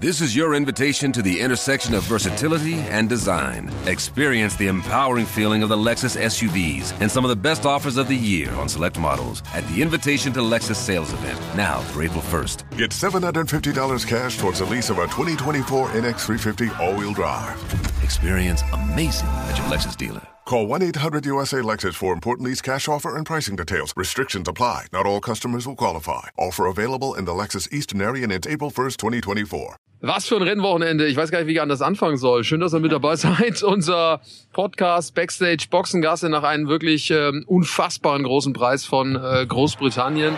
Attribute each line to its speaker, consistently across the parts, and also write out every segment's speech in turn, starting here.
Speaker 1: This is your invitation to the intersection of versatility and design. Experience the empowering feeling of the Lexus SUVs and some of the best offers of the year on select models at the Invitation to Lexus sales event, now through April 1st.
Speaker 2: Get $750 cash towards the lease of a 2024 NX350 all-wheel drive.
Speaker 1: Experience amazing at your Lexus dealer.
Speaker 2: Call 1-800-USA-LEXUS for important lease cash offer and pricing details. Restrictions apply. Not all customers will qualify. Offer available in the Lexus Eastern area and it's April 1st, 2024.
Speaker 3: Was für ein Rennwochenende. Ich weiß gar nicht, wie ich anders anfangen soll. Schön, dass ihr mit dabei seid. Unser Podcast Backstage Boxengasse nach einem wirklich ähm, unfassbaren großen Preis von äh, Großbritannien.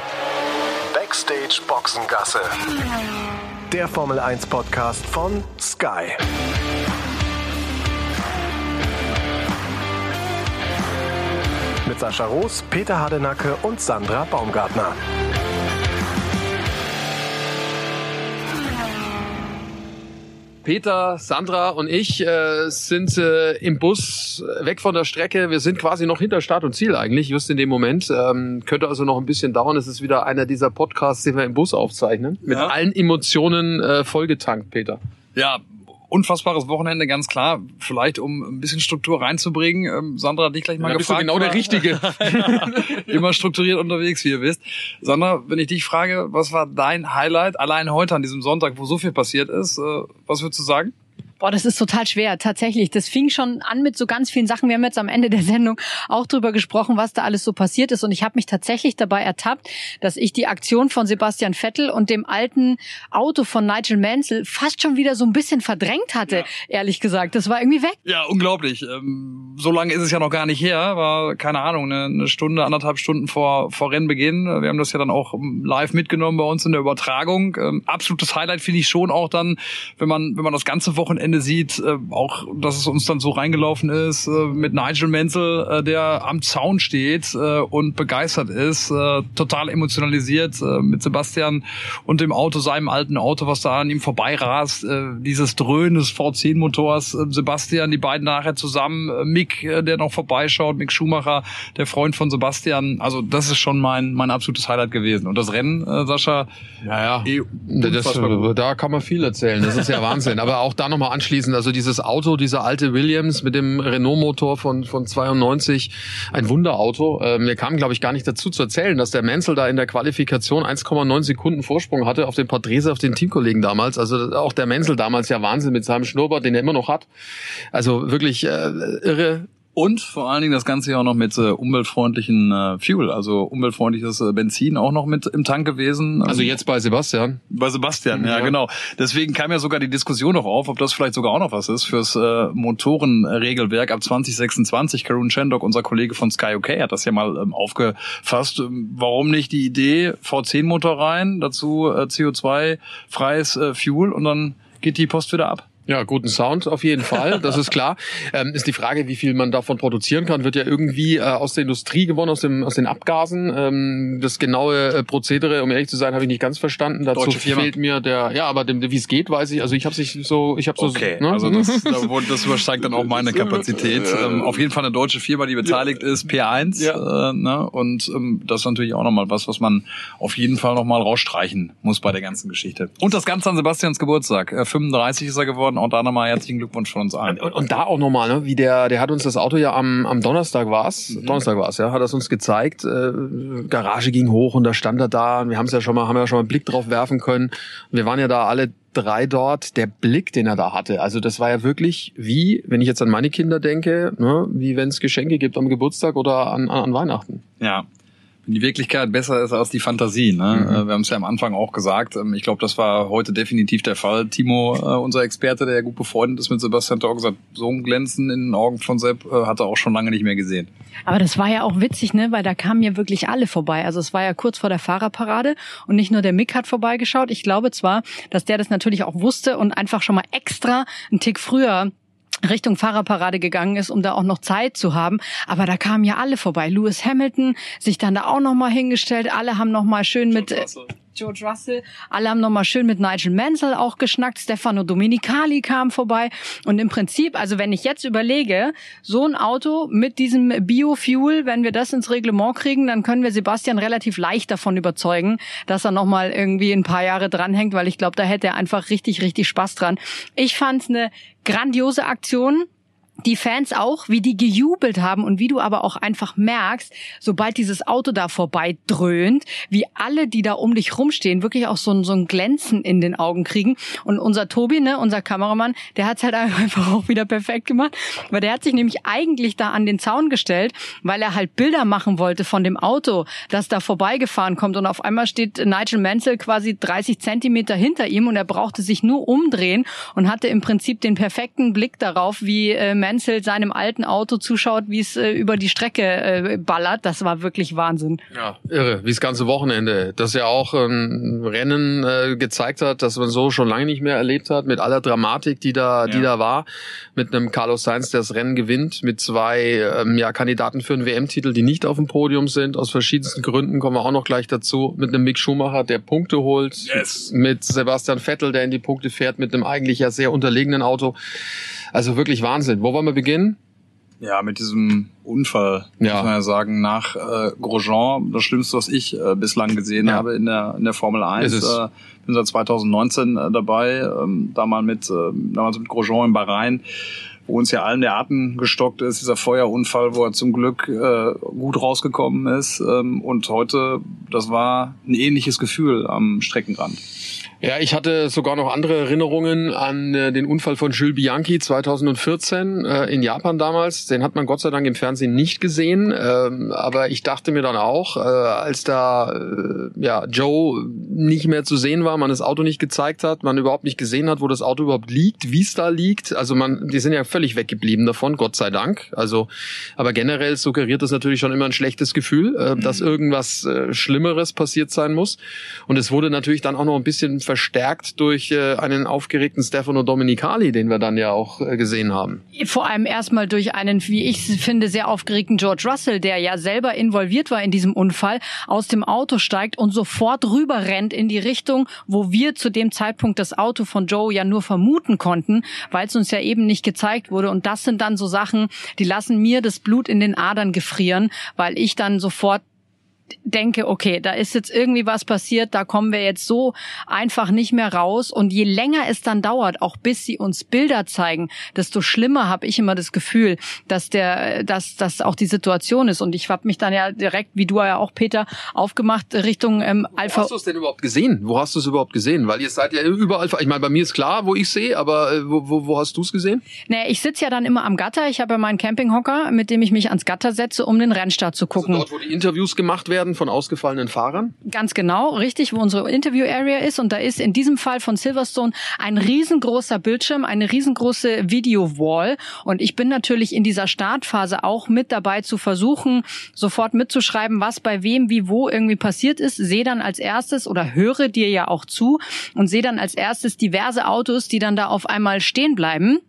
Speaker 4: Backstage Boxengasse. Der Formel 1 Podcast von Sky. Sascha Roos, Peter Hardenacke und Sandra Baumgartner.
Speaker 3: Peter, Sandra und ich äh, sind äh, im Bus weg von der Strecke. Wir sind quasi noch hinter Start und Ziel eigentlich, just in dem Moment. Ähm, könnte also noch ein bisschen dauern. Es ist wieder einer dieser Podcasts, den wir im Bus aufzeichnen. Mit
Speaker 5: Ja.
Speaker 3: allen Emotionen äh, vollgetankt, Peter.
Speaker 5: Ja, unfassbares Wochenende, ganz klar. Vielleicht, um ein bisschen Struktur reinzubringen. Ähm, Sandra hat dich gleich mal
Speaker 3: Da bist du
Speaker 5: gefragt.
Speaker 3: genau der
Speaker 5: war-
Speaker 3: Richtige.
Speaker 5: Immer strukturiert unterwegs, wie ihr wisst. Sandra, wenn ich dich frage, was war dein Highlight allein heute an diesem Sonntag, wo so viel passiert ist, äh, was würdest du sagen?
Speaker 6: Boah, das ist total schwer, tatsächlich. Das fing schon an mit so ganz vielen Sachen. Wir haben jetzt am Ende der Sendung auch drüber gesprochen, was da alles so passiert ist. Und ich habe mich tatsächlich dabei ertappt, dass ich die Aktion von Sebastian Vettel und dem alten Auto von Nigel Mansell fast schon wieder so ein bisschen verdrängt hatte, ehrlich gesagt. Das war irgendwie weg.
Speaker 5: Ja, unglaublich. Ähm, so lange ist es ja noch gar nicht her. War, keine Ahnung, eine, Stunde, anderthalb Stunden vor, vor Rennbeginn. Wir haben das ja dann auch live mitgenommen bei uns in der Übertragung. Ähm, absolutes Highlight finde ich schon auch dann, wenn man, wenn man das ganze Wochenende sieht, äh, auch, dass es uns dann so reingelaufen ist, äh, mit Nigel Mansell, äh, der am Zaun steht äh, und begeistert ist, äh, total emotionalisiert äh, mit Sebastian und dem Auto, seinem alten Auto, was da an ihm vorbeirast, äh, dieses Dröhnen des V10-Motors, äh, Sebastian, die beiden nachher zusammen, äh, Mick, äh, der noch vorbeischaut, Mick Schumacher, der Freund von Sebastian, also das ist schon mein, mein absolutes Highlight gewesen. Und das Rennen, äh, Sascha,
Speaker 3: Ja,
Speaker 5: eh
Speaker 3: Das, da kann man viel erzählen. Das ist ja Wahnsinn. Aber auch da nochmal anschließend, also dieses Auto, dieser alte Williams mit dem Renault-Motor von, von 92, ein Wunderauto. Ähm, wir kamen, glaube ich, gar nicht dazu zu erzählen, dass der Mansell da in der Qualifikation 1,9 Sekunden Vorsprung hatte auf den Patrese, auf den Teamkollegen damals. Also auch der Mansell damals ja Wahnsinn mit seinem Schnurrbart, den er immer noch hat. Also wirklich äh, irre.
Speaker 5: Und vor allen Dingen das Ganze ja auch noch mit äh, umweltfreundlichen äh, Fuel, also umweltfreundliches äh, Benzin auch noch mit im Tank gewesen.
Speaker 3: Also jetzt bei Sebastian.
Speaker 5: Bei Sebastian, ja,
Speaker 3: Ja.
Speaker 5: genau. Deswegen kam ja sogar die Diskussion noch auf, ob das vielleicht sogar auch noch was ist fürs äh, Motorenregelwerk ab 2026. Karun Shandok, unser Kollege von Sky UK, hat das ja mal ähm, aufgefasst. Ähm, Warum nicht die Idee, V10-Motor rein, dazu äh, CO2-freies äh, Fuel und dann geht die Post wieder ab.
Speaker 3: Ja, guten Sound auf jeden Fall, das ist klar. Ähm, ist die Frage, wie viel man davon produzieren kann, wird ja irgendwie äh, aus der Industrie gewonnen, aus, dem, aus den Abgasen. Ähm, das genaue äh, Prozedere, um ehrlich zu sein, habe ich nicht ganz verstanden. Dazu
Speaker 5: Deutsche Firma.
Speaker 3: fehlt mir der, ja, aber dem, wie es geht, weiß ich. Also ich habe sich so, ich habe so, ne?
Speaker 5: also das, da wurde- das übersteigt dann auch meine Kapazität. Ähm, auf jeden Fall eine deutsche Firma, die beteiligt ist, P1. Äh, ne? Und ähm, das ist natürlich auch nochmal was, was man auf jeden Fall nochmal rausstreichen muss bei der ganzen Geschichte. Und das Ganze an Sebastians Geburtstag. Äh, 35 ist er geworden. Auch da nochmal herzlichen Glückwunsch von uns allen.
Speaker 3: Und, und da auch nochmal, ne, wie der, der hat uns das Auto ja am, am Donnerstag war's,
Speaker 5: Mhm.
Speaker 3: Donnerstag war's, ja, hat es uns gezeigt. Äh, Garage ging hoch und da stand er da. Wir haben es ja schon mal, haben ja schon mal einen Blick drauf werfen können. Wir waren ja da alle drei dort. Der Blick, den er da hatte, also das war ja wirklich wie, wenn ich jetzt an meine Kinder denke, ne, wie wenn es Geschenke gibt am Geburtstag oder an, an, an Weihnachten.
Speaker 5: Ja. Die Wirklichkeit besser ist als die Fantasie. Ne? Äh, Wir haben es ja am Anfang auch gesagt. Ähm, Ich glaube, das war heute definitiv der Fall. Timo, äh, unser Experte, der ja gut befreundet ist mit Sebastian Torg, sagt, so ein Glänzen in den Augen von Sepp äh, hat er auch schon lange nicht mehr gesehen.
Speaker 6: Aber das war ja auch witzig, ne, weil da kamen ja wirklich alle vorbei. Also es war ja kurz vor der Fahrerparade und nicht nur der Mick hat vorbeigeschaut. Ich glaube zwar, dass der das natürlich auch wusste und einfach schon mal extra einen Tick früher Richtung Fahrerparade gegangen ist, um da auch noch Zeit zu haben. Aber da kamen ja alle vorbei. Lewis Hamilton sich dann da auch noch mal hingestellt. Alle haben noch mal schön mit äh, George Russell. Alle haben nochmal schön mit Nigel Mansell auch geschnackt. Stefano Dominicali kam vorbei. Und im Prinzip, also wenn ich jetzt überlege, so ein Auto mit diesem Biofuel, wenn wir das ins Reglement kriegen, dann können wir Sebastian relativ leicht davon überzeugen, dass er nochmal irgendwie ein paar Jahre dranhängt, weil ich glaube, da hätte er einfach richtig, richtig Spaß dran. Ich fand's eine grandiose Aktion die Fans auch, wie die gejubelt haben und wie du aber auch einfach merkst, sobald dieses Auto da vorbei dröhnt, wie alle, die da um dich rumstehen, wirklich auch so ein, so ein Glänzen in den Augen kriegen. Und unser Tobi, ne, unser Kameramann, der hat's halt einfach auch wieder perfekt gemacht, weil der hat sich nämlich eigentlich da an den Zaun gestellt, weil er halt Bilder machen wollte von dem Auto, das da vorbeigefahren kommt und auf einmal steht Nigel Mansell quasi 30 Zentimeter hinter ihm und er brauchte sich nur umdrehen und hatte im Prinzip den perfekten Blick darauf, wie äh, Menzel seinem alten Auto zuschaut, wie es äh, über die Strecke äh, ballert. Das war wirklich Wahnsinn.
Speaker 3: Ja, irre, wie das ganze Wochenende. Das ja auch ein Rennen äh, gezeigt hat, dass man so schon lange nicht mehr erlebt hat, mit aller Dramatik, die da, ja. die da war. Mit einem Carlos Sainz, der das Rennen gewinnt, mit zwei ähm, ja, Kandidaten für einen WM-Titel, die nicht auf dem Podium sind, aus verschiedensten Gründen, kommen wir auch noch gleich dazu. Mit einem Mick Schumacher, der Punkte holt. Yes. Mit Sebastian Vettel, der in die Punkte fährt, mit einem eigentlich ja sehr unterlegenen Auto. Also wirklich Wahnsinn. Wo wollen wir beginnen?
Speaker 7: Ja, mit diesem Unfall, ja. muss man ja sagen, nach äh, Grosjean, das Schlimmste, was ich äh, bislang gesehen ja. habe in der, in der Formel 1. Äh, bin seit 2019 äh, dabei, ähm, da mal mit, äh, damals mit Grosjean in Bahrain, wo uns ja allen der Atem gestockt ist, dieser Feuerunfall, wo er zum Glück äh, gut rausgekommen ist. Ähm, und heute, das war ein ähnliches Gefühl am Streckenrand.
Speaker 3: Ja, ich hatte sogar noch andere Erinnerungen an äh, den Unfall von Jules Bianchi 2014 äh, in Japan damals. Den hat man Gott sei Dank im Fernsehen nicht gesehen. Ähm, aber ich dachte mir dann auch, äh, als da äh, ja, Joe nicht mehr zu sehen war, man das Auto nicht gezeigt hat, man überhaupt nicht gesehen hat, wo das Auto überhaupt liegt, wie es da liegt. Also man, die sind ja völlig weggeblieben davon, Gott sei Dank. Also, aber generell suggeriert das natürlich schon immer ein schlechtes Gefühl, äh, dass mhm. irgendwas äh, Schlimmeres passiert sein muss. Und es wurde natürlich dann auch noch ein bisschen verstärkt durch äh, einen aufgeregten Stefano Domenicali, den wir dann ja auch äh, gesehen haben.
Speaker 6: Vor allem erstmal durch einen, wie ich finde, sehr aufgeregten George Russell, der ja selber involviert war in diesem Unfall, aus dem Auto steigt und sofort rüber rennt in die Richtung, wo wir zu dem Zeitpunkt das Auto von Joe ja nur vermuten konnten, weil es uns ja eben nicht gezeigt wurde. Und das sind dann so Sachen, die lassen mir das Blut in den Adern gefrieren, weil ich dann sofort denke, okay, da ist jetzt irgendwie was passiert, da kommen wir jetzt so einfach nicht mehr raus. Und je länger es dann dauert, auch bis sie uns Bilder zeigen, desto schlimmer habe ich immer das Gefühl, dass der, dass das auch die Situation ist. Und ich habe mich dann ja direkt, wie du ja auch, Peter, aufgemacht Richtung ähm, Alpha.
Speaker 3: Wo hast du es denn überhaupt gesehen? Wo hast du es überhaupt gesehen? Weil ihr seid ja überall. Ich meine, bei mir ist klar, wo ich sehe, aber äh, wo, wo, wo hast du es gesehen?
Speaker 6: Naja, ich sitze ja dann immer am Gatter. Ich habe ja meinen Campinghocker, mit dem ich mich ans Gatter setze, um den Rennstart zu gucken.
Speaker 3: Also dort, wo die Interviews gemacht werden werden von ausgefallenen Fahrern?
Speaker 6: Ganz genau, richtig, wo unsere Interview-Area ist. Und da ist in diesem Fall von Silverstone ein riesengroßer Bildschirm, eine riesengroße Video-Wall. Und ich bin natürlich in dieser Startphase auch mit dabei zu versuchen, sofort mitzuschreiben, was bei wem, wie, wo irgendwie passiert ist. Sehe dann als erstes oder höre dir ja auch zu und sehe dann als erstes diverse Autos, die dann da auf einmal stehen bleiben.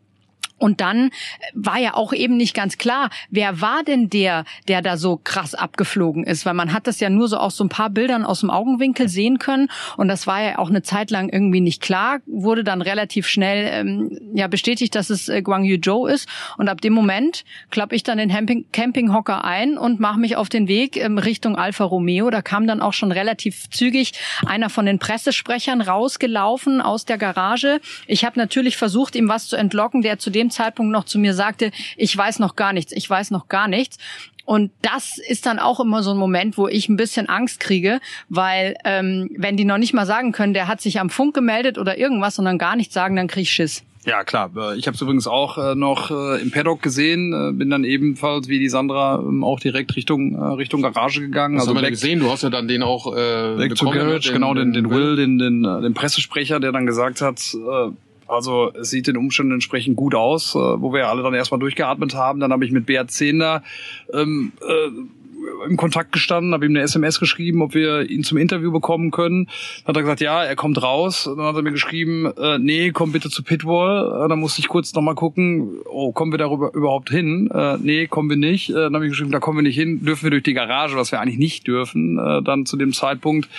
Speaker 6: Und dann war ja auch eben nicht ganz klar, wer war denn der, der da so krass abgeflogen ist, weil man hat das ja nur so aus so ein paar Bildern aus dem Augenwinkel sehen können und das war ja auch eine Zeit lang irgendwie nicht klar, wurde dann relativ schnell ähm, ja bestätigt, dass es äh, Guang Yu Zhou ist und ab dem Moment klappe ich dann den Camping Campinghocker ein und mache mich auf den Weg ähm, Richtung Alfa Romeo. Da kam dann auch schon relativ zügig einer von den Pressesprechern rausgelaufen aus der Garage. Ich habe natürlich versucht, ihm was zu entlocken, der zu dem Zeitpunkt noch zu mir sagte, ich weiß noch gar nichts, ich weiß noch gar nichts. Und das ist dann auch immer so ein Moment, wo ich ein bisschen Angst kriege, weil ähm, wenn die noch nicht mal sagen können, der hat sich am Funk gemeldet oder irgendwas, sondern gar nichts sagen, dann krieg ich Schiss.
Speaker 7: Ja, klar. Äh, ich habe es übrigens auch äh, noch äh, im Paddock gesehen, bin dann ebenfalls wie die Sandra ähm, auch direkt Richtung Richtung Garage gegangen.
Speaker 3: Hast also du gesehen, du hast ja dann den auch äh,
Speaker 7: bekommen, Garage, den, genau den, den Will, den, den den Pressesprecher, der dann gesagt hat, äh, also es sieht den Umständen entsprechend gut aus, äh, wo wir alle dann erstmal durchgeatmet haben. Dann habe ich mit Beat 10 da ähm, äh,
Speaker 5: im Kontakt gestanden, habe ihm eine SMS geschrieben, ob wir ihn zum Interview bekommen können. Dann hat er gesagt, ja, er kommt raus. Dann hat er mir geschrieben, äh, nee, komm bitte zu Pitwall. Äh, dann musste ich kurz nochmal gucken, oh, kommen wir darüber überhaupt hin? Äh, nee, kommen wir nicht. Äh, dann habe ich geschrieben, da kommen wir nicht hin, dürfen wir durch die Garage, was wir eigentlich nicht dürfen. Äh, dann zu dem Zeitpunkt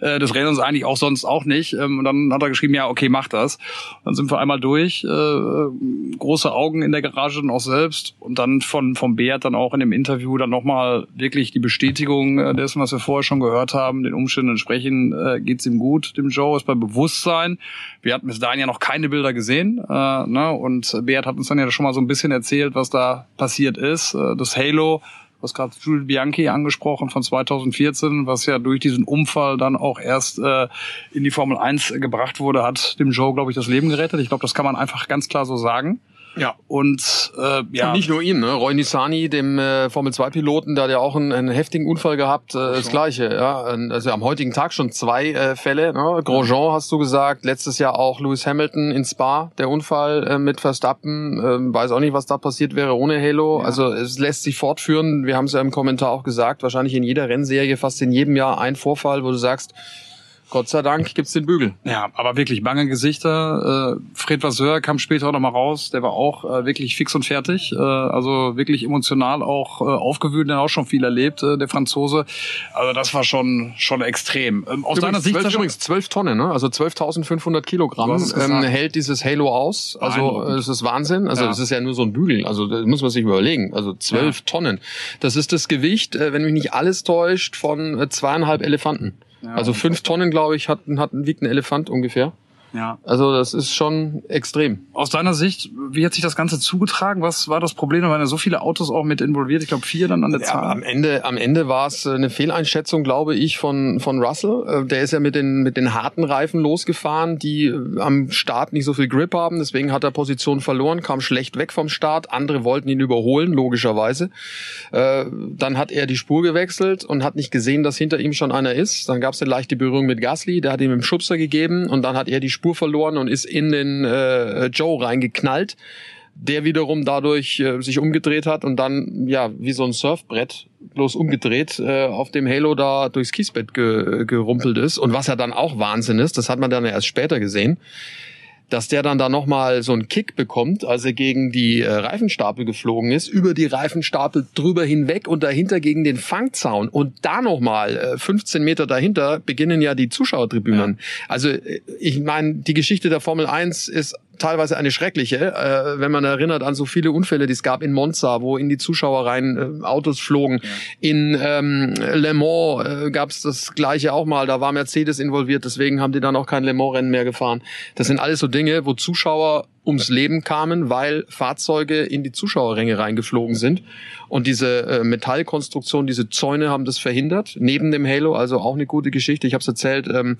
Speaker 5: äh, des Rennens eigentlich auch sonst auch nicht. Ähm, und dann hat er geschrieben, ja, okay, mach das. Dann sind wir einmal durch, äh, große Augen in der Garage dann auch selbst und dann von vom Beat dann auch in dem Interview dann nochmal wirklich die Bestätigung äh, dessen, was wir vorher schon gehört haben, den Umständen entsprechend äh, geht's ihm gut, dem Joe, ist bei Bewusstsein. Wir hatten bis dahin ja noch keine Bilder gesehen äh, ne? und Beat hat uns dann ja schon mal so ein bisschen erzählt, was da passiert ist. Äh, das Halo was gerade Jules Bianchi angesprochen von 2014, was ja durch diesen Unfall dann auch erst äh, in die Formel 1 gebracht wurde, hat dem Joe, glaube ich, das Leben gerettet. Ich glaube, das kann man einfach ganz klar so sagen.
Speaker 3: Ja. Und äh, ja. Und nicht nur ihm, ne? Roy Nissani, dem äh, Formel 2 Piloten, da hat ja auch einen, einen heftigen Unfall gehabt, äh, das gleiche, ja. Also am heutigen Tag schon zwei äh, Fälle, ne? Grosjean hast du gesagt, letztes Jahr auch Lewis Hamilton in Spa, der Unfall äh, mit Verstappen, äh, weiß auch nicht, was da passiert wäre ohne Halo. Ja. Also es lässt sich fortführen, wir haben es ja im Kommentar auch gesagt, wahrscheinlich in jeder Rennserie fast in jedem Jahr ein Vorfall, wo du sagst, Gott sei Dank gibt's den Bügel.
Speaker 5: Ja, aber wirklich bange Gesichter. Äh, Fred Vasseur kam später auch noch mal raus. Der war auch äh, wirklich fix und fertig. Äh, also wirklich emotional auch äh, aufgewühlt. Der hat auch schon viel erlebt, äh, der Franzose. Also das war schon schon extrem.
Speaker 3: Ähm, aus übrigens, deiner Sicht 12, übrigens zwölf Tonnen, ne? Also 12.500 Kilogramm ähm, hält dieses Halo aus. Also es ist Wahnsinn. Also es ist ja nur so ein Bügel. Also das muss man sich überlegen. Also zwölf ja. Tonnen. Das ist das Gewicht, äh, wenn mich nicht alles täuscht, von äh, zweieinhalb Elefanten. Also fünf Tonnen, glaube ich, hat, hat, wiegt ein Elefant ungefähr. Ja. Also das ist schon extrem.
Speaker 5: Aus deiner Sicht, wie hat sich das Ganze zugetragen? Was war das Problem? Da waren ja so viele Autos auch mit involviert. Ich glaube vier dann an der Zahl.
Speaker 3: Ja, am Ende, am Ende war es äh, eine Fehleinschätzung, glaube ich, von von Russell. Äh, der ist ja mit den mit den harten Reifen losgefahren, die äh, am Start nicht so viel Grip haben. Deswegen hat er Position verloren, kam schlecht weg vom Start. Andere wollten ihn überholen, logischerweise. Dann hat er die Spur gewechselt und hat nicht gesehen, dass hinter ihm schon einer ist. Dann gab es eine leichte Berührung mit Gasly. Der hat ihm einen Schubser gegeben und dann hat er die Spur verloren und ist in den äh, Joe reingeknallt, der wiederum dadurch äh, sich umgedreht hat und dann ja wie so ein Surfbrett bloß umgedreht äh, auf dem Halo da durchs Kiesbett ge gerumpelt ist. Und was ja dann auch Wahnsinn ist, das hat man dann erst später gesehen dass der dann da nochmal so einen Kick bekommt, als er gegen die äh, Reifenstapel geflogen ist, über die Reifenstapel drüber hinweg und dahinter gegen den Fangzaun und da nochmal äh, 15 Meter dahinter beginnen ja die Zuschauertribünen. Ja. Also äh, ich meine, die Geschichte der Formel 1 ist teilweise eine schreckliche, äh, wenn man erinnert an so viele Unfälle, die es gab in Monza, wo in die Zuschauer rein äh, Autos flogen. Ja. In ähm, Le Mans äh, gab es das gleiche auch mal, da war Mercedes involviert, deswegen haben die dann auch kein Le Mans-Rennen mehr gefahren. Das sind alles so Dinge, wo Zuschauer ums Leben kamen, weil Fahrzeuge in die Zuschauerränge reingeflogen sind. Und diese äh, Metallkonstruktion, diese Zäune haben das verhindert. Neben dem Halo, also auch eine gute Geschichte. Ich habe es erzählt, ähm,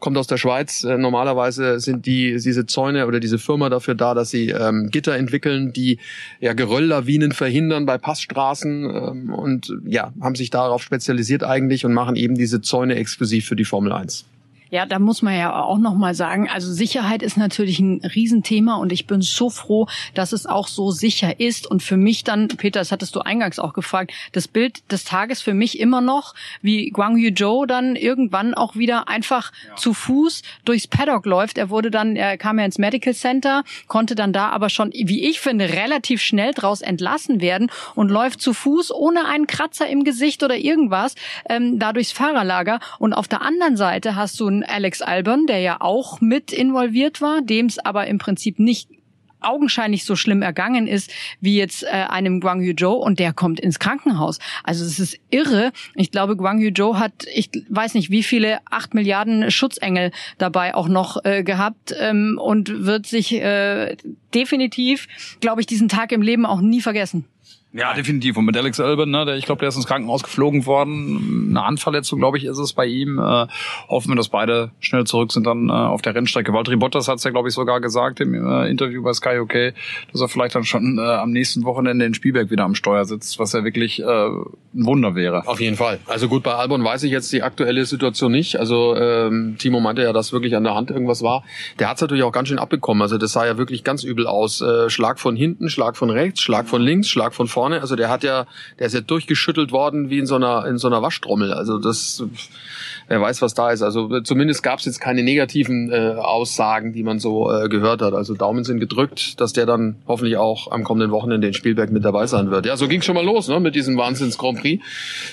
Speaker 3: kommt aus der Schweiz. Äh, normalerweise sind die diese Zäune oder diese Firma dafür da, dass sie ähm, Gitter entwickeln, die ja Gerölllawinen verhindern bei Passstraßen ähm, und ja haben sich darauf spezialisiert eigentlich und machen eben diese Zäune exklusiv für die Formel 1.
Speaker 6: Ja, da muss man ja auch noch mal sagen, also Sicherheit ist natürlich ein Riesenthema und ich bin so froh, dass es auch so sicher ist und für mich dann, Peter, das hattest du eingangs auch gefragt, das Bild des Tages für mich immer noch, wie Guang Yu Zhou dann irgendwann auch wieder einfach ja. zu Fuß durchs Paddock läuft. Er wurde dann, er kam ja ins Medical Center, konnte dann da aber schon, wie ich finde, relativ schnell draus entlassen werden und läuft zu Fuß ohne einen Kratzer im Gesicht oder irgendwas ähm, da durchs Fahrerlager und auf der anderen Seite hast du Alex Albon, der ja auch mit involviert war, dem es aber im Prinzip nicht augenscheinlich so schlimm ergangen ist wie jetzt äh, einem Guang Yu Zhou und der kommt ins Krankenhaus. Also es ist irre. Ich glaube, Guang Yu Zhou hat, ich weiß nicht, wie viele acht Milliarden Schutzengel dabei auch noch äh, gehabt ähm, und wird sich äh, definitiv, glaube ich, diesen Tag im Leben auch nie vergessen.
Speaker 5: Ja, definitiv. Und mit Alex Albon, ne, der, ich glaube, der ist ins Krankenhaus geflogen worden. Eine Handverletzung, glaube ich, ist es bei ihm. Äh, hoffen wir, dass beide schnell zurück sind dann äh, auf der Rennstrecke. Valtteri Bottas hat es ja, glaube ich, sogar gesagt im äh, Interview bei Sky OK, dass er vielleicht dann schon äh, am nächsten Wochenende in Spielberg wieder am Steuer sitzt, was ja wirklich äh, ein Wunder wäre.
Speaker 3: Auf jeden Fall. Also gut, bei Albon weiß ich jetzt die aktuelle Situation nicht. Also ähm, Timo meinte ja, dass wirklich an der Hand irgendwas war. Der hat es natürlich auch ganz schön abbekommen. Also das sah ja wirklich ganz übel aus. Äh, Schlag von hinten, Schlag von rechts, Schlag von links, Schlag von vorne vorne. Also der hat ja, der ist ja durchgeschüttelt worden wie in so einer in so einer Waschtrommel. Also das wer weiß, was da ist. Also zumindest gab es jetzt keine negativen äh, Aussagen, die man so äh, gehört hat. Also Daumen sind gedrückt, dass der dann hoffentlich auch am kommenden Wochenende in Spielberg mit dabei sein wird. Ja, so ging schon mal los ne, mit diesem Wahnsinns Grand Prix.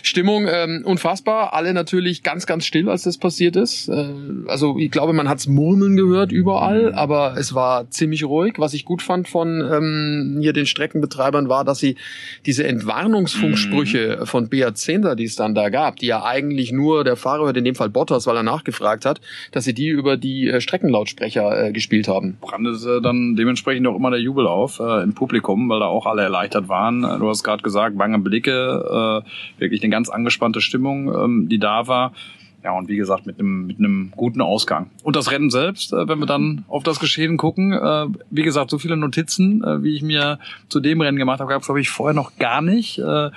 Speaker 3: Stimmung ähm, unfassbar. Alle natürlich ganz, ganz still, als das passiert ist. Äh, also ich glaube, man hat's murmeln gehört überall, aber es war ziemlich ruhig. Was ich gut fand von ähm, hier den Streckenbetreibern war, dass sie diese Entwarnungsfunksprüche mhm. von Beat Zehnder, die es dann da gab, die ja eigentlich nur der Fahrer über den dem Fall Bottas, weil er nachgefragt hat, dass sie die über die äh, Streckenlautsprecher äh, gespielt haben.
Speaker 5: Brandete dann dementsprechend auch immer der Jubel auf äh, im Publikum, weil da auch alle erleichtert waren. Du hast gerade gesagt, bange Blicke, äh, wirklich eine ganz angespannte Stimmung, ähm, die da war. Ja, und wie gesagt, mit einem, mit einem guten Ausgang. Und das Rennen selbst, äh, wenn wir dann auf das Geschehen gucken, äh, wie gesagt, so viele Notizen, äh, wie ich mir zu dem Rennen gemacht habe, gab es, glaube ich, vorher noch gar nicht. Äh,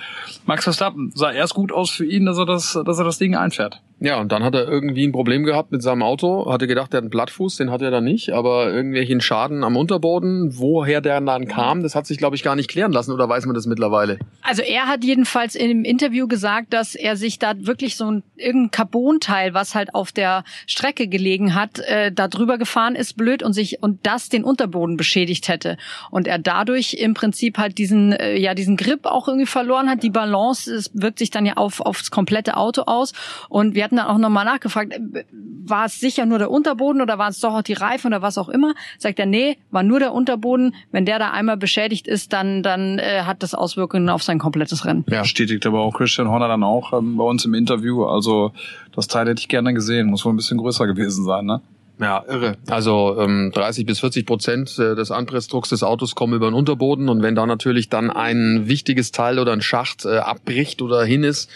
Speaker 5: Max Verstappen sah erst gut aus für ihn, dass er das, dass er das Ding einfährt.
Speaker 3: Ja, und dann hat er irgendwie ein Problem gehabt mit seinem Auto, hatte gedacht, er hat einen Blattfuß, den hat er dann nicht, aber irgendwelchen Schaden am Unterboden, woher der dann kam, das hat sich, glaube ich, gar nicht klären lassen, oder weiß man das mittlerweile?
Speaker 6: Also er hat jedenfalls im Interview gesagt, dass er sich da wirklich so ein irgendein Carbon-Teil, was halt auf der Strecke gelegen hat, äh, da drüber gefahren ist, blöd und sich und das den Unterboden beschädigt hätte. Und er dadurch im Prinzip halt diesen, äh, ja, diesen Grip auch irgendwie verloren hat. Die Balance, es wirkt sich dann ja auf, aufs komplette Auto aus. Und wir hatten dann auch nochmal nachgefragt, äh, war es sicher nur der Unterboden oder waren es doch auch die Reifen oder was auch immer? Sagt er, nee, war nur der Unterboden. Wenn der da einmal beschädigt ist, dann, dann äh, hat das Auswirkungen auf sein komplettes Rennen.
Speaker 5: Ja, bestätigt aber auch Christian Horner dann auch ähm, bei uns im Interview. Also das Teil hätte ich gerne gesehen. Muss wohl ein bisschen größer gewesen sein, ne?
Speaker 3: Ja, irre. Also ähm, 30 bis 40 Prozent äh, des Anpressdrucks des Autos kommen über den Unterboden und wenn da natürlich dann ein wichtiges Teil oder ein Schacht äh, abbricht oder hin ist,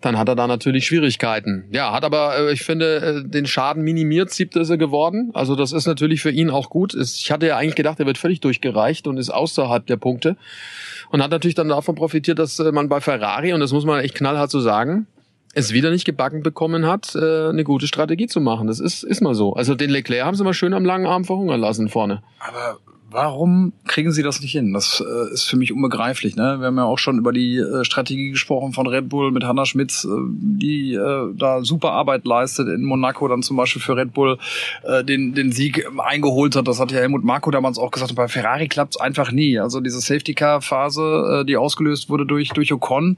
Speaker 3: dann hat er da natürlich Schwierigkeiten. Ja, hat aber, äh, ich finde, äh, den Schaden minimiert, siebte ist er geworden. Also das ist natürlich für ihn auch gut. Ich hatte ja eigentlich gedacht, er wird völlig durchgereicht und ist außerhalb der Punkte. Und hat natürlich dann davon profitiert, dass äh, man bei Ferrari, und das muss man echt knallhart so sagen, es wieder nicht gebacken bekommen hat, eine gute Strategie zu machen. Das ist, ist mal so. Also den Leclerc haben sie mal schön am langen Arm verhungern lassen vorne.
Speaker 5: Aber Warum kriegen sie das nicht hin? Das äh, ist für mich unbegreiflich. Ne? Wir haben ja auch schon über die äh, Strategie gesprochen von Red Bull mit Hanna Schmitz, äh, die äh, da super Arbeit leistet in Monaco, dann zum Beispiel für Red Bull äh, den, den Sieg eingeholt hat. Das hat ja Helmut Marko damals auch gesagt. Und bei Ferrari klappt es einfach nie. Also diese Safety-Car-Phase, äh, die ausgelöst wurde durch, durch Ocon,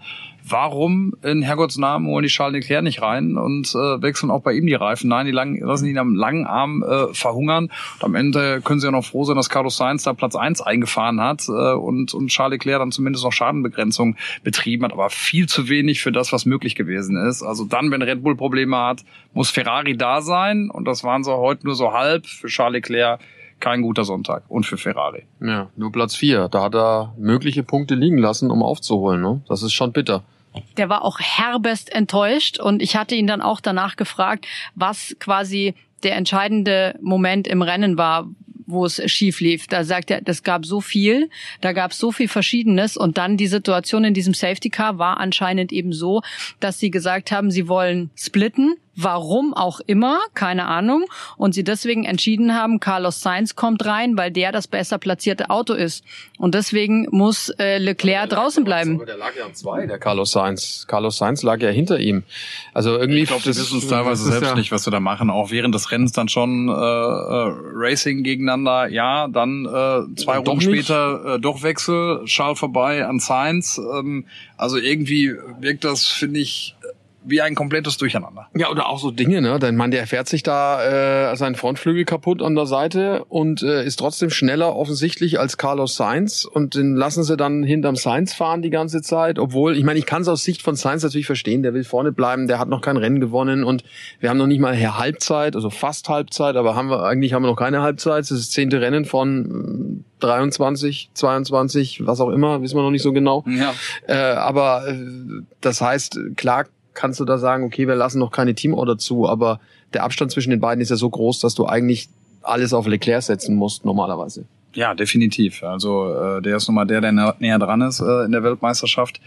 Speaker 5: warum in Herrgotts Namen holen die Charles Leclerc nicht rein und äh, wechseln auch bei ihm die Reifen? Nein, die lang, lassen ihn am langen Arm äh, verhungern. Und am Ende können sie ja noch froh sein, dass Carlos Sainz da Platz eins eingefahren hat äh, und, und Charles Leclerc dann zumindest noch Schadenbegrenzung betrieben hat, aber viel zu wenig für das, was möglich gewesen ist. Also dann, wenn Red Bull Probleme hat, muss Ferrari da sein und das waren sie heute nur so halb für Charles Leclerc kein guter Sonntag. Und für Ferrari.
Speaker 3: Ja, nur Platz vier. Da hat er mögliche Punkte liegen lassen, um aufzuholen. Ne? Das ist schon bitter.
Speaker 6: Der war auch herbest enttäuscht und ich hatte ihn dann auch danach gefragt, was quasi der entscheidende Moment im Rennen war, wo es schief lief. Da sagt er, das gab so viel, da gab es so viel Verschiedenes und dann die Situation in diesem Safety Car war anscheinend eben so, dass sie gesagt haben, sie wollen splitten, warum auch immer, keine Ahnung, und sie deswegen entschieden haben, Carlos Sainz kommt rein, weil der das besser platzierte Auto ist. Und deswegen muss äh, Leclerc draußen bleiben.
Speaker 3: Aber der lag ja an zwei, der Carlos Sainz. Carlos Sainz lag ja hinter ihm. Also irgendwie.
Speaker 5: Ich glaube, das ist uns teilweise selbst ja nicht, was wir da machen. Auch während des Rennens dann schon äh, äh, Racing gegeneinander, ja, dann äh, zwei Runden später äh, doch Wechsel, Charles vorbei an Sainz. Ähm, also irgendwie wirkt das, finde ich, wie ein komplettes Durcheinander.
Speaker 3: Ja, oder auch so Dinge, ne? Dein Mann, der fährt sich da äh, seinen Frontflügel kaputt an der Seite und äh, ist trotzdem schneller offensichtlich als Carlos Sainz und den lassen sie dann hinterm Sainz fahren die ganze Zeit, obwohl, ich meine, ich kann es aus Sicht von Sainz natürlich verstehen, der will vorne bleiben, der hat noch kein Rennen gewonnen und wir haben noch nicht mal Halbzeit, also fast Halbzeit, aber haben wir eigentlich haben wir noch keine Halbzeit, das ist das zehnte Rennen von 23, 22, was auch immer, wissen wir noch nicht so genau. Ja. Äh, aber äh, das heißt, klar kannst du da sagen, okay, wir lassen noch keine Teamorder zu, aber der Abstand zwischen den beiden ist ja so groß, dass du eigentlich alles auf Leclerc setzen musst normalerweise.
Speaker 5: Ja, definitiv. Also äh, der ist nun mal der, der näher dran ist äh, in der Weltmeisterschaft.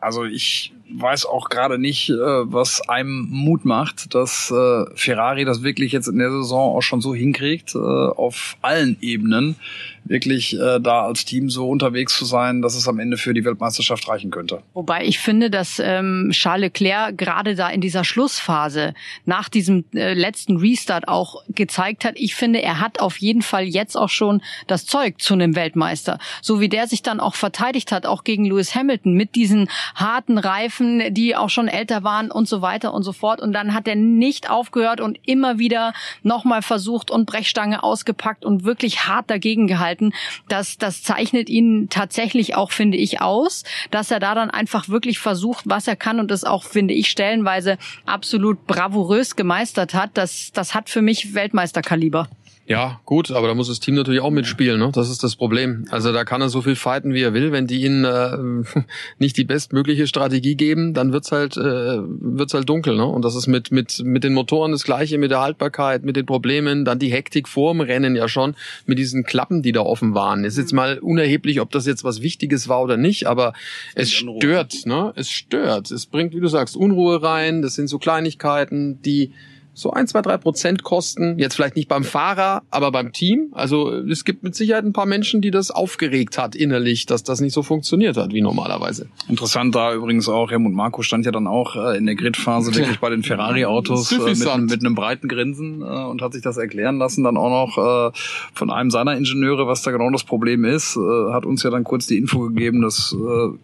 Speaker 5: Also ich weiß auch gerade nicht, äh, was einem Mut macht, dass äh, Ferrari das wirklich jetzt in der Saison auch schon so hinkriegt, äh, auf allen Ebenen wirklich äh, da als Team so unterwegs zu sein, dass es am Ende für die Weltmeisterschaft reichen könnte.
Speaker 6: Wobei ich finde, dass ähm, Charles Leclerc gerade da in dieser Schlussphase nach diesem äh, letzten Restart auch gezeigt hat, ich finde, er hat auf jeden Fall jetzt auch schon das Zeug zu einem Weltmeister. So wie der sich dann auch verteidigt hat, auch gegen Lewis Hamilton mit diesen harten Reifen, die auch schon älter waren und so weiter und so fort. Und dann hat er nicht aufgehört und immer wieder nochmal versucht und Brechstange ausgepackt und wirklich hart dagegen gehalten halten. Das, das zeichnet ihn tatsächlich auch, finde ich, aus, dass er da dann einfach wirklich versucht, was er kann und das auch, finde ich, stellenweise absolut bravourös gemeistert hat. Das, das hat für mich Weltmeisterkaliber.
Speaker 3: Ja, gut, aber da muss das Team natürlich auch mitspielen, ne? Das ist das Problem. Also da kann er so viel fighten, wie er will. Wenn die ihnen äh, nicht die bestmögliche Strategie geben, dann wird's halt äh, wird's halt dunkel, ne? Und das ist mit mit mit den Motoren das gleiche, mit der Haltbarkeit, mit den Problemen, dann die Hektik vorm Rennen ja schon mit diesen Klappen, die da offen waren. Ist jetzt mal unerheblich, ob das jetzt was Wichtiges war oder nicht, aber es stört, ne? Es stört. Es bringt, wie du sagst, Unruhe rein. Das sind so Kleinigkeiten, die so ein, zwei, drei Prozent kosten. Jetzt vielleicht nicht beim Fahrer, aber beim Team. Also es gibt mit Sicherheit ein paar Menschen, die das aufgeregt hat innerlich, dass das nicht so funktioniert hat wie normalerweise.
Speaker 5: Interessant da übrigens auch, Helmut Marco stand ja dann auch äh, in der Gridphase wirklich bei den Ferrari-Autos äh, mit, mit, einem breiten Grinsen äh, und hat sich das erklären lassen, dann auch noch von einem seiner Ingenieure, was da genau das Problem ist, hat uns ja dann kurz die Info gegeben, dass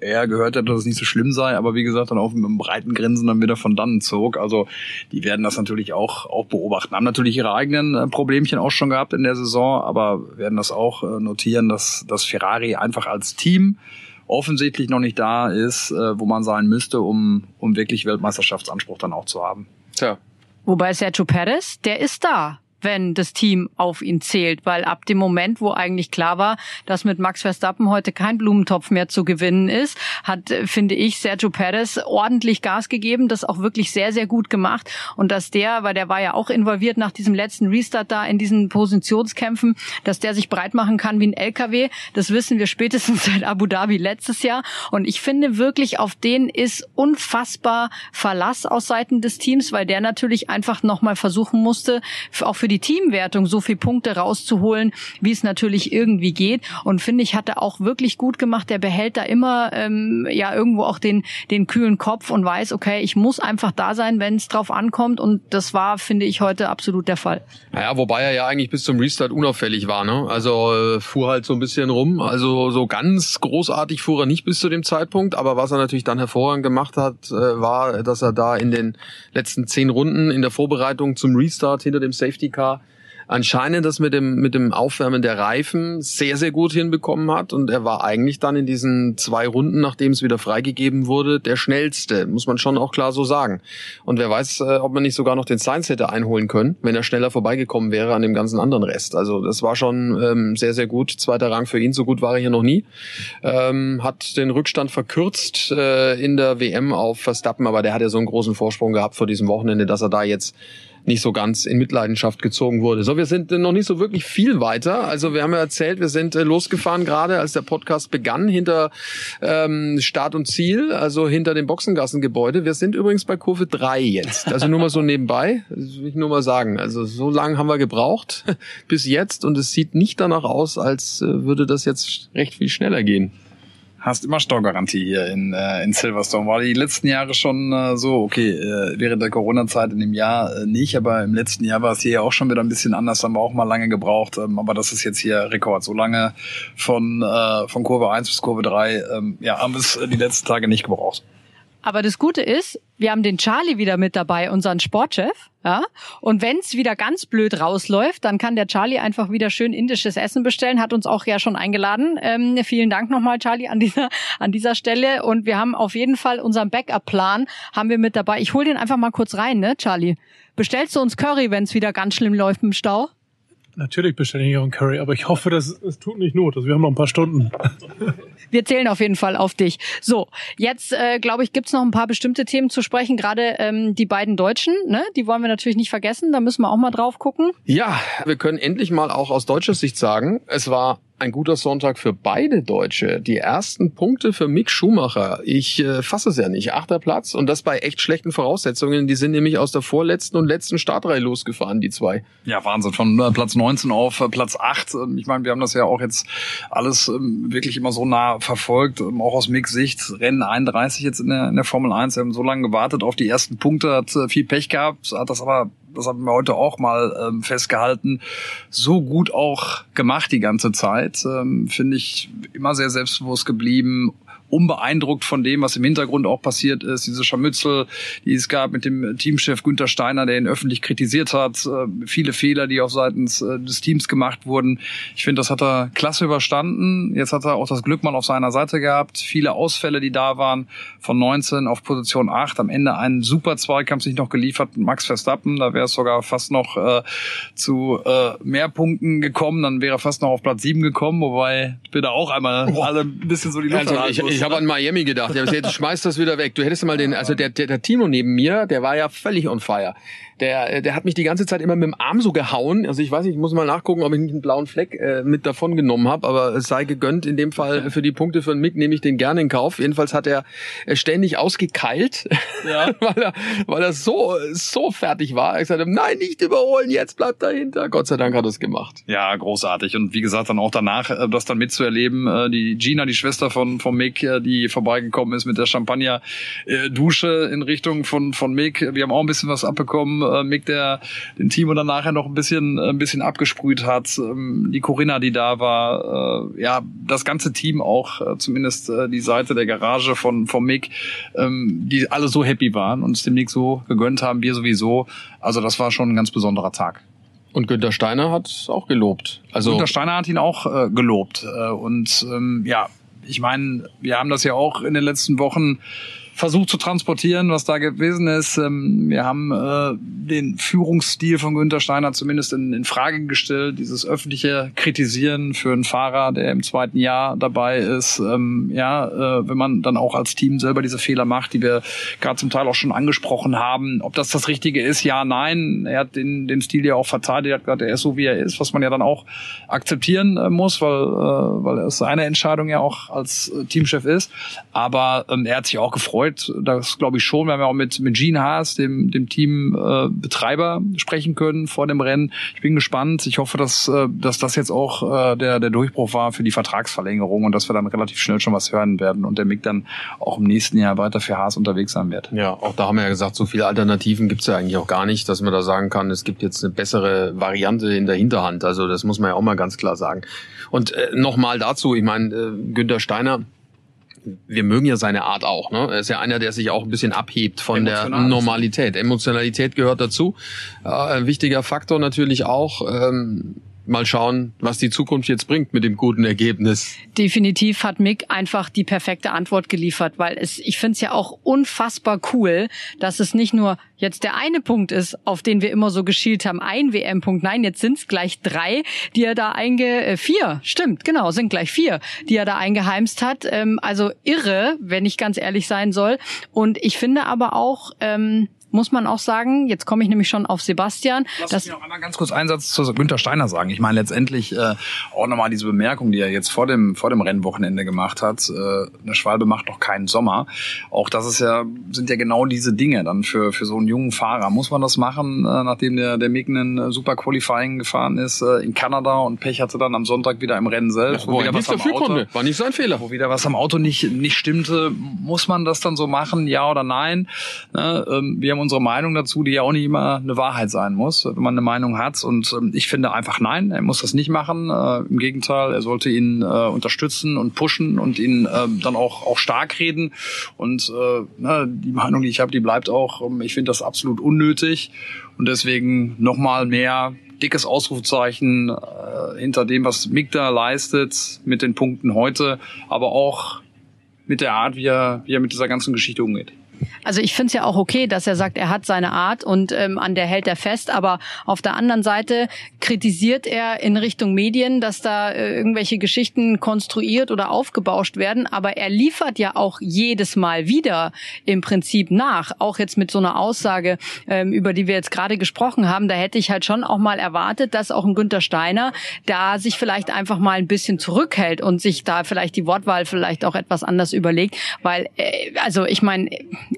Speaker 5: er gehört hat, dass es nicht so schlimm sei, aber wie gesagt, dann auch mit einem breiten Grinsen dann wieder von dannen zog. Also die werden das natürlich auch auch, auch beobachten. Haben natürlich ihre eigenen äh, Problemchen auch schon gehabt in der Saison, aber werden das auch äh, notieren, dass, dass Ferrari einfach als Team offensichtlich noch nicht da ist, äh, wo man sein müsste, um, um wirklich Weltmeisterschaftsanspruch dann auch zu haben.
Speaker 6: Tja. Wobei Sergio Perez, der ist da wenn das Team auf ihn zählt, weil ab dem Moment, wo eigentlich klar war, dass mit Max Verstappen heute kein Blumentopf mehr zu gewinnen ist, hat, äh, finde ich, Sergio Perez ordentlich Gas gegeben, das auch wirklich sehr, sehr gut gemacht. Und dass der, weil der war ja auch involviert nach diesem letzten Restart da in diesen Positionskämpfen, dass der sich breit machen kann wie ein LKW, das wissen wir spätestens seit Abu Dhabi letztes Jahr. Und ich finde wirklich, auf den ist unfassbar Verlass aus Seiten des Teams, weil der natürlich einfach nochmal versuchen musste, auch für die Teamwertung so viel Punkte rauszuholen, wie es natürlich irgendwie geht. Und finde ich, hat er auch wirklich gut gemacht. Der behält da immer ähm, ja irgendwo auch den, den kühlen Kopf und weiß, okay, ich muss einfach da sein, wenn es drauf ankommt. Und das war, finde ich, heute absolut der Fall.
Speaker 3: Naja, wobei er ja eigentlich bis zum Restart unauffällig war. Ne? Also äh, fuhr halt so ein bisschen rum. Also so ganz großartig fuhr er nicht bis zu dem Zeitpunkt. Aber was er natürlich dann hervorragend gemacht hat, äh, war, dass er da in den letzten zehn Runden in der Vorbereitung zum Restart hinter dem Safety Car car anscheinend das mit dem, mit dem Aufwärmen der Reifen sehr, sehr gut hinbekommen hat. Und er war eigentlich dann in diesen zwei Runden, nachdem es wieder freigegeben wurde, der schnellste, muss man schon auch klar so sagen. Und wer weiß, äh, ob man nicht sogar noch den Science hätte einholen können, wenn er schneller vorbeigekommen wäre an dem ganzen anderen Rest. Also das war schon ähm, sehr, sehr gut. Zweiter Rang für ihn, so gut war er hier noch nie. Ähm, hat den Rückstand verkürzt äh, in der WM auf Verstappen, aber der hat ja so einen großen Vorsprung gehabt vor diesem Wochenende, dass er da jetzt nicht so ganz in Mitleidenschaft gezogen wurde. So, wir sind noch nicht so wirklich viel weiter. Also wir haben ja erzählt, wir sind äh, losgefahren gerade, als der Podcast begann, hinter ähm, Start und Ziel, also hinter dem Boxengassengebäude. Wir sind übrigens bei Kurve 3 jetzt. Also nur mal so nebenbei, das will ich nur mal sagen. Also so lange haben wir gebraucht bis jetzt und es sieht nicht danach aus, als äh, würde das jetzt recht viel schneller gehen
Speaker 5: hast immer Staugarantie hier in, äh, in Silverstone. War die letzten Jahre schon äh, so, okay, äh, während der Corona-Zeit in dem Jahr äh, nicht, aber im letzten Jahr war es hier auch schon wieder ein bisschen anders, haben wir auch mal lange gebraucht, ähm, aber das ist jetzt hier Rekord. So lange von, äh, von Kurve 1 bis Kurve 3, ähm, ja, haben wir es die letzten Tage nicht gebraucht.
Speaker 6: Aber das Gute ist, wir haben den Charlie wieder mit dabei, unseren Sportchef. Ja? Und wenn's wieder ganz blöd rausläuft, dann kann der Charlie einfach wieder schön indisches Essen bestellen. Hat uns auch ja schon eingeladen. Ähm, vielen Dank nochmal, Charlie, an dieser, an dieser Stelle. Und wir haben auf jeden Fall unseren Backup-Plan haben wir mit dabei. Ich hol den einfach mal kurz rein, ne, Charlie? Bestellst du uns Curry, wenn's wieder ganz schlimm läuft im Stau?
Speaker 8: Natürlich bestelle ich einen Curry, aber ich hoffe, dass es tut nicht Not. Also wir haben noch ein paar Stunden.
Speaker 6: Wir zählen auf jeden Fall auf dich. So, jetzt äh, glaube ich, gibt's noch ein paar bestimmte Themen zu sprechen. Gerade ähm, die beiden Deutschen, ne? die wollen wir natürlich nicht vergessen. Da müssen wir auch mal drauf gucken.
Speaker 3: Ja, wir können endlich mal auch aus deutscher Sicht sagen, es war ein guter Sonntag für beide Deutsche. Die ersten Punkte für Mick Schumacher. Ich äh, fasse es ja nicht. Achter Platz und das bei echt schlechten Voraussetzungen. Die sind nämlich aus der vorletzten und letzten Startreihe losgefahren, die zwei.
Speaker 5: Ja, Wahnsinn. Von äh, Platz 19 auf äh, Platz 8. Ähm, ich meine, wir haben das ja auch jetzt alles ähm, wirklich immer so nah verfolgt. Ähm, auch aus Micks Sicht. Rennen 31 jetzt in der, in der Formel 1. Wir haben so lange gewartet auf die ersten Punkte, hat äh, viel Pech gehabt, hat das aber das haben wir heute auch mal ähm, festgehalten, so gut auch gemacht die ganze Zeit. Ähm, Finde ich immer sehr selbstbewusst geblieben unbeeindruckt von dem, was im Hintergrund auch passiert ist. Diese Scharmützel, die es gab mit dem Teamchef Günther Steiner, der ihn öffentlich kritisiert hat. Äh, viele Fehler, die auch seitens äh, des Teams gemacht wurden. Ich finde, das hat er klasse überstanden. Jetzt hat er auch das Glück mal auf seiner Seite gehabt. Viele Ausfälle, die da waren, von 19 auf Position 8. Am Ende einen super Zweikampf sich noch geliefert mit Max Verstappen. Da wäre es sogar fast noch äh, zu äh, mehr Punkten gekommen. Dann wäre er fast noch auf Platz 7 gekommen, wobei wir da auch einmal oh. alle ein bisschen so die Luft
Speaker 3: also, ich, ich habe an Miami gedacht. Ja, schmeißt das wieder weg. Du hättest mal den, also der, der, der Timo neben mir, der war ja völlig on fire der, der hat mich die ganze Zeit immer mit dem Arm so gehauen. Also ich weiß nicht, ich muss mal nachgucken, ob ich nicht einen blauen Fleck äh, mit davon genommen habe, aber es sei gegönnt. In dem Fall für die Punkte für Mick nehme ich den gerne in Kauf. Jedenfalls hat er ständig ausgekeilt, ja. weil, er, weil er so, so fertig war. Er gesagt, nein, nicht überholen, jetzt bleibt dahinter. Gott sei Dank hat er es gemacht.
Speaker 5: Ja, großartig. Und wie gesagt, dann auch danach äh, das dann mitzuerleben, äh, die Gina, die Schwester von, von Mick, äh, die vorbeigekommen ist mit der Champagner-Dusche in Richtung von, von Mick. Wir haben auch ein bisschen was abbekommen äh, Mick, der den Timo dann nachher noch ein bisschen, ein bisschen abgesprüht hat, ähm, die Corinna, die da war, äh, ja, das ganze Team auch, äh, zumindest äh, die Seite der Garage von, von Mick, ähm, die alle so happy waren und es dem Nick so gegönnt haben, wir sowieso. Also das war schon ein ganz besonderer Tag.
Speaker 3: Und Günter Steiner hat auch gelobt.
Speaker 5: Also Günter Steiner hat ihn auch äh, gelobt. Äh, und ähm, ja, ich meine, wir haben das ja auch in den letzten Wochen versucht zu transportieren, was da gewesen ist. Ähm, wir haben äh, den Führungsstil von Günther Steiner zumindest in, in Frage gestellt, dieses öffentliche Kritisieren für einen Fahrer, der im zweiten Jahr dabei ist. Ähm, ja, äh, wenn man dann auch als Team selber diese Fehler macht, die wir gerade zum Teil auch schon angesprochen haben, ob das das Richtige ist, ja, nein. Er hat den, den Stil ja auch verteidigt, er hat gesagt, er ist so, wie er ist, was man ja dann auch akzeptieren äh, muss, weil, äh, weil es seine Entscheidung ja auch als Teamchef ist. Aber ähm, er hat sich auch gefreut, gefreut. Das glaube ich schon. Wir haben ja auch mit, mit Gene Haas, dem, dem Teambetreiber, äh, sprechen können vor dem Rennen. Ich bin gespannt. Ich hoffe, dass, äh, dass das jetzt auch äh, der, der Durchbruch war für die Vertragsverlängerung und dass wir dann relativ schnell schon was hören werden und der Mick dann auch im nächsten Jahr weiter für Haas unterwegs sein wird.
Speaker 3: Ja, auch da haben wir ja gesagt, so viele Alternativen gibt's ja eigentlich auch gar nicht, dass man da sagen kann, es gibt jetzt eine bessere Variante in der Hinterhand. Also das muss man ja auch mal ganz klar sagen. Und äh, nochmal dazu, ich meine, äh, Günter Steiner wir mögen ja seine Art auch. Ne? Er ist ja einer, der sich auch ein bisschen abhebt von der Normalität. Emotionalität gehört dazu. Äh, ein wichtiger Faktor natürlich auch. Ähm, mal schauen, was die Zukunft jetzt bringt mit dem guten Ergebnis.
Speaker 6: Definitiv hat Mick einfach die perfekte Antwort geliefert, weil es, ich finde es ja auch unfassbar cool, dass es nicht nur jetzt der eine Punkt ist, auf den wir immer so geschielt haben, ein WM-Punkt. Nein, jetzt sind es gleich drei, die er da einge... Äh, vier, stimmt, genau, sind gleich vier, die er da eingeheimst hat. Ähm, also irre, wenn ich ganz ehrlich sein soll. Und ich finde aber auch... Ähm, muss man auch sagen. Jetzt komme ich nämlich schon auf Sebastian.
Speaker 5: Lass mich noch einmal ganz kurz einen Satz zu Günther Steiner sagen. Ich meine letztendlich äh, auch nochmal diese Bemerkung, die er jetzt vor dem vor dem Rennwochenende gemacht hat. Äh, eine Schwalbe macht noch keinen Sommer. Auch das ist ja sind ja genau diese Dinge dann für für so einen jungen Fahrer. Muss man das machen, äh, nachdem der der Mick einen äh, Super Qualifying gefahren ist äh, in Kanada und Pech hatte dann am Sonntag wieder im Rennen selbst.
Speaker 3: Ja, wo wieder was am Auto, konnte. War nicht sein Fehler.
Speaker 5: Wo wieder was am Auto nicht nicht stimmte. Muss man das dann so machen? Ja oder nein? Ne, ähm, wir haben haben unsere Meinung dazu, die ja auch nicht immer eine Wahrheit sein muss, wenn man eine Meinung hat. Und ähm, ich finde einfach nein, er muss das nicht machen. Äh, Im Gegenteil, er sollte ihn äh, unterstützen und pushen und ihn äh, dann auch, auch stark reden. Und äh, na, die Meinung, die ich habe, die bleibt auch, ähm, ich finde das absolut unnötig. Und deswegen nochmal mehr dickes Ausrufezeichen hinter dem, was Mick da leistet mit den Punkten heute, aber auch mit der Art, wie er, wie er mit dieser ganzen Geschichte umgeht.
Speaker 6: Also ich finde es ja auch okay, dass er sagt, er hat seine Art und ähm, an der hält er fest. Aber auf der anderen Seite kritisiert er in Richtung Medien, dass da äh, irgendwelche Geschichten konstruiert oder aufgebauscht werden. Aber er liefert ja auch jedes Mal wieder im Prinzip nach. Auch jetzt mit so einer Aussage, ähm, über die wir jetzt gerade gesprochen haben, da hätte ich halt schon auch mal erwartet, dass auch ein Günther Steiner da sich vielleicht einfach mal ein bisschen zurückhält und sich da vielleicht die Wortwahl vielleicht auch etwas anders überlegt. Weil, äh, also ich meine,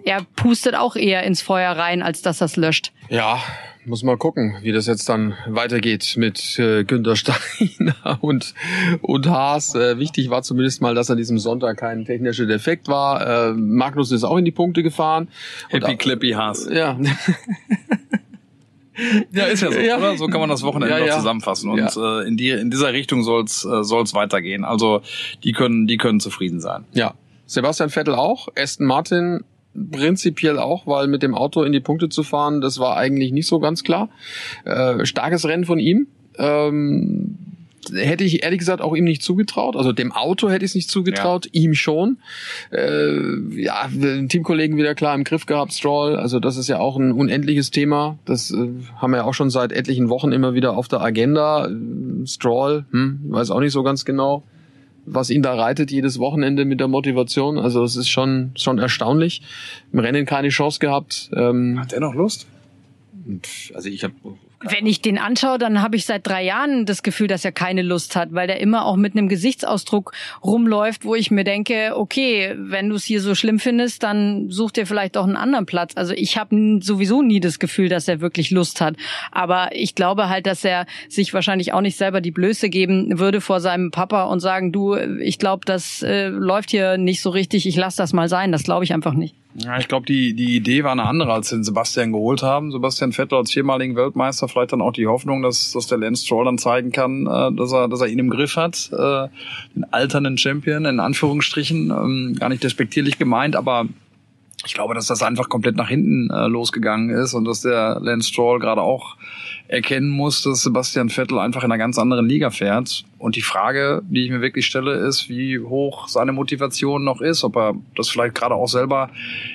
Speaker 6: er pustet auch eher ins Feuer rein, als dass das löscht.
Speaker 3: Ja, muss mal gucken, wie das jetzt dann weitergeht mit äh, Günter Steiner und, und Haas. Äh, wichtig war zumindest mal, dass an diesem Sonntag kein technischer Defekt war. Äh, Magnus ist auch in die Punkte gefahren.
Speaker 5: Happy Clippy Haas.
Speaker 3: Ja.
Speaker 5: Ja, ist ja so, ja. oder? So kann man das Wochenende ja, ja. zusammenfassen. Und ja. äh, in, die, in dieser Richtung soll's äh, soll's weitergehen. Also die können, die können zufrieden sein.
Speaker 3: Ja. Sebastian Vettel auch, Aston Martin prinzipiell auch, weil mit dem Auto in die Punkte zu fahren, das war eigentlich nicht so ganz klar. Äh, starkes Rennen von ihm. Ähm, hätte ich ehrlich gesagt auch ihm nicht zugetraut. Also dem Auto hätte ich es nicht zugetraut, ja. ihm schon. Äh, ja, den Teamkollegen wieder klar im Griff gehabt, Stroll. Also das ist ja auch ein unendliches Thema. Das äh, haben wir ja auch schon seit etlichen Wochen immer wieder auf der Agenda. Äh, Stroll, hm, weiß auch nicht so ganz genau was ihn da reitet jedes Wochenende mit der Motivation. Also es ist schon schon erstaunlich. Im Rennen keine Chance gehabt.
Speaker 5: Ähm, Hat er noch Lust?
Speaker 3: Also ich habe
Speaker 6: wenn ich den anschaue, dann habe ich seit drei Jahren das Gefühl, dass er keine Lust hat, weil der immer auch mit einem Gesichtsausdruck rumläuft, wo ich mir denke, okay, wenn du es hier so schlimm findest, dann such dir vielleicht auch einen anderen Platz. Also ich habe sowieso nie das Gefühl, dass er wirklich Lust hat. Aber ich glaube halt, dass er sich wahrscheinlich auch nicht selber die Blöße geben würde vor seinem Papa und sagen, du, ich glaube, das äh, läuft hier nicht so richtig, ich lass das mal sein. Das glaube ich einfach nicht.
Speaker 5: Ja, ich glaube, die, die Idee war eine andere, als den Sebastian geholt haben. Sebastian Vettel als viermaligen Weltmeister, vielleicht dann auch die Hoffnung, dass, dass der Lance Stroll dann zeigen kann, äh, dass, er, dass er ihn im Griff hat. Äh, den alternden Champion, in Anführungsstrichen. Ähm, gar nicht despektierlich gemeint, aber ich glaube, dass das einfach komplett nach hinten äh, losgegangen ist und dass der Lance Stroll gerade auch erkennen muss, dass Sebastian Vettel einfach in einer ganz anderen Liga fährt. Und die Frage, die ich mir wirklich stelle, ist, wie hoch seine Motivation noch ist, ob er das vielleicht gerade auch selber